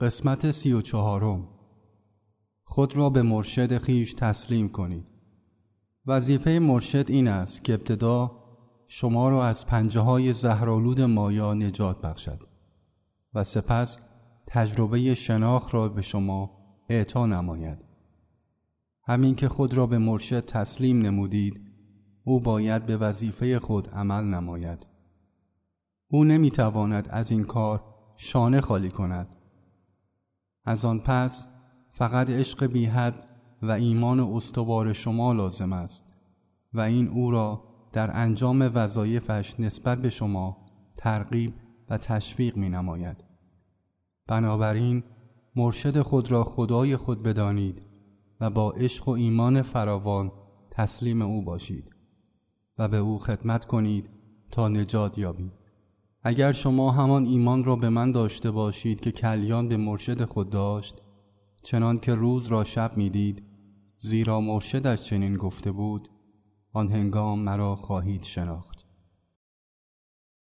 قسمت سی و چهارم. خود را به مرشد خیش تسلیم کنید. وظیفه مرشد این است که ابتدا شما را از پنجه های زهرالود مایا نجات بخشد و سپس تجربه شناخت را به شما اعطا نماید. همین که خود را به مرشد تسلیم نمودید او باید به وظیفه خود عمل نماید. او نمی‌تواند از این کار شانه خالی کند. از آن پس فقط عشق بیحد و ایمان استوار شما لازم است و این او را در انجام وظایفش نسبت به شما ترغیب و تشویق می نماید. بنابراین مرشد خود را خدای خود بدانید و با عشق و ایمان فراوان تسلیم او باشید و به او خدمت کنید تا نجات یابید. اگر شما همان ایمان را به من داشته باشید که کلیان به مرشد خود داشت چنان که روز را شب می‌دید زیرا مرشدش چنین گفته بود آن هنگام مرا خواهید شناخت.